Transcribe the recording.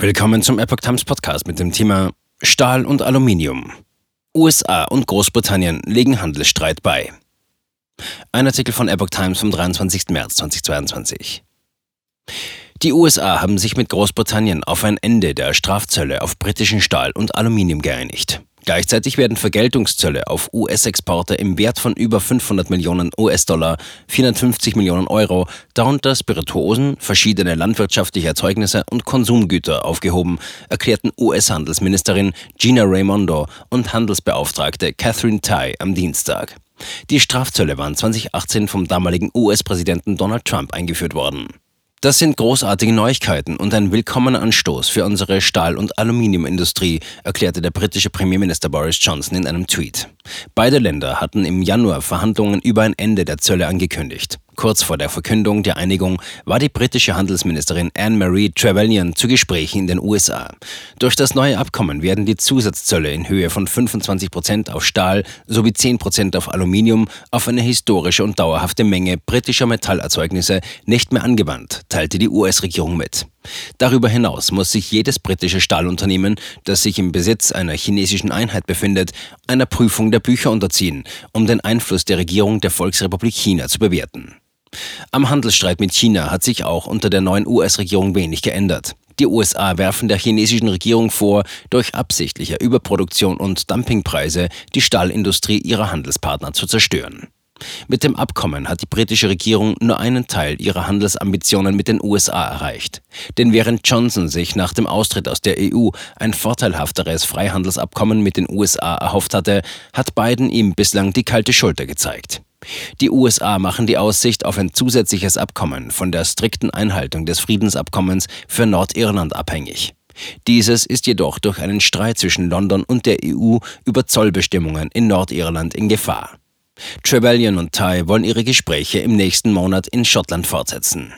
Willkommen zum Epoch Times Podcast mit dem Thema Stahl und Aluminium. USA und Großbritannien legen Handelsstreit bei. Ein Artikel von Epoch Times vom 23. März 2022. Die USA haben sich mit Großbritannien auf ein Ende der Strafzölle auf britischen Stahl und Aluminium geeinigt. Gleichzeitig werden Vergeltungszölle auf US-Exporte im Wert von über 500 Millionen US-Dollar, 450 Millionen Euro, darunter Spirituosen, verschiedene landwirtschaftliche Erzeugnisse und Konsumgüter aufgehoben, erklärten US-Handelsministerin Gina Raimondo und Handelsbeauftragte Catherine Tai am Dienstag. Die Strafzölle waren 2018 vom damaligen US-Präsidenten Donald Trump eingeführt worden. Das sind großartige Neuigkeiten und ein willkommener Anstoß für unsere Stahl- und Aluminiumindustrie, erklärte der britische Premierminister Boris Johnson in einem Tweet. Beide Länder hatten im Januar Verhandlungen über ein Ende der Zölle angekündigt. Kurz vor der Verkündung der Einigung war die britische Handelsministerin Anne-Marie Trevelyan zu Gesprächen in den USA. Durch das neue Abkommen werden die Zusatzzölle in Höhe von 25 Prozent auf Stahl sowie 10 Prozent auf Aluminium auf eine historische und dauerhafte Menge britischer Metallerzeugnisse nicht mehr angewandt, teilte die US-Regierung mit. Darüber hinaus muss sich jedes britische Stahlunternehmen, das sich im Besitz einer chinesischen Einheit befindet, einer Prüfung der Bücher unterziehen, um den Einfluss der Regierung der Volksrepublik China zu bewerten. Am Handelsstreit mit China hat sich auch unter der neuen US-Regierung wenig geändert. Die USA werfen der chinesischen Regierung vor, durch absichtliche Überproduktion und Dumpingpreise die Stahlindustrie ihrer Handelspartner zu zerstören. Mit dem Abkommen hat die britische Regierung nur einen Teil ihrer Handelsambitionen mit den USA erreicht. Denn während Johnson sich nach dem Austritt aus der EU ein vorteilhafteres Freihandelsabkommen mit den USA erhofft hatte, hat Biden ihm bislang die kalte Schulter gezeigt. Die USA machen die Aussicht auf ein zusätzliches Abkommen von der strikten Einhaltung des Friedensabkommens für Nordirland abhängig. Dieses ist jedoch durch einen Streit zwischen London und der EU über Zollbestimmungen in Nordirland in Gefahr. Trevelyan und Tai wollen ihre Gespräche im nächsten Monat in Schottland fortsetzen.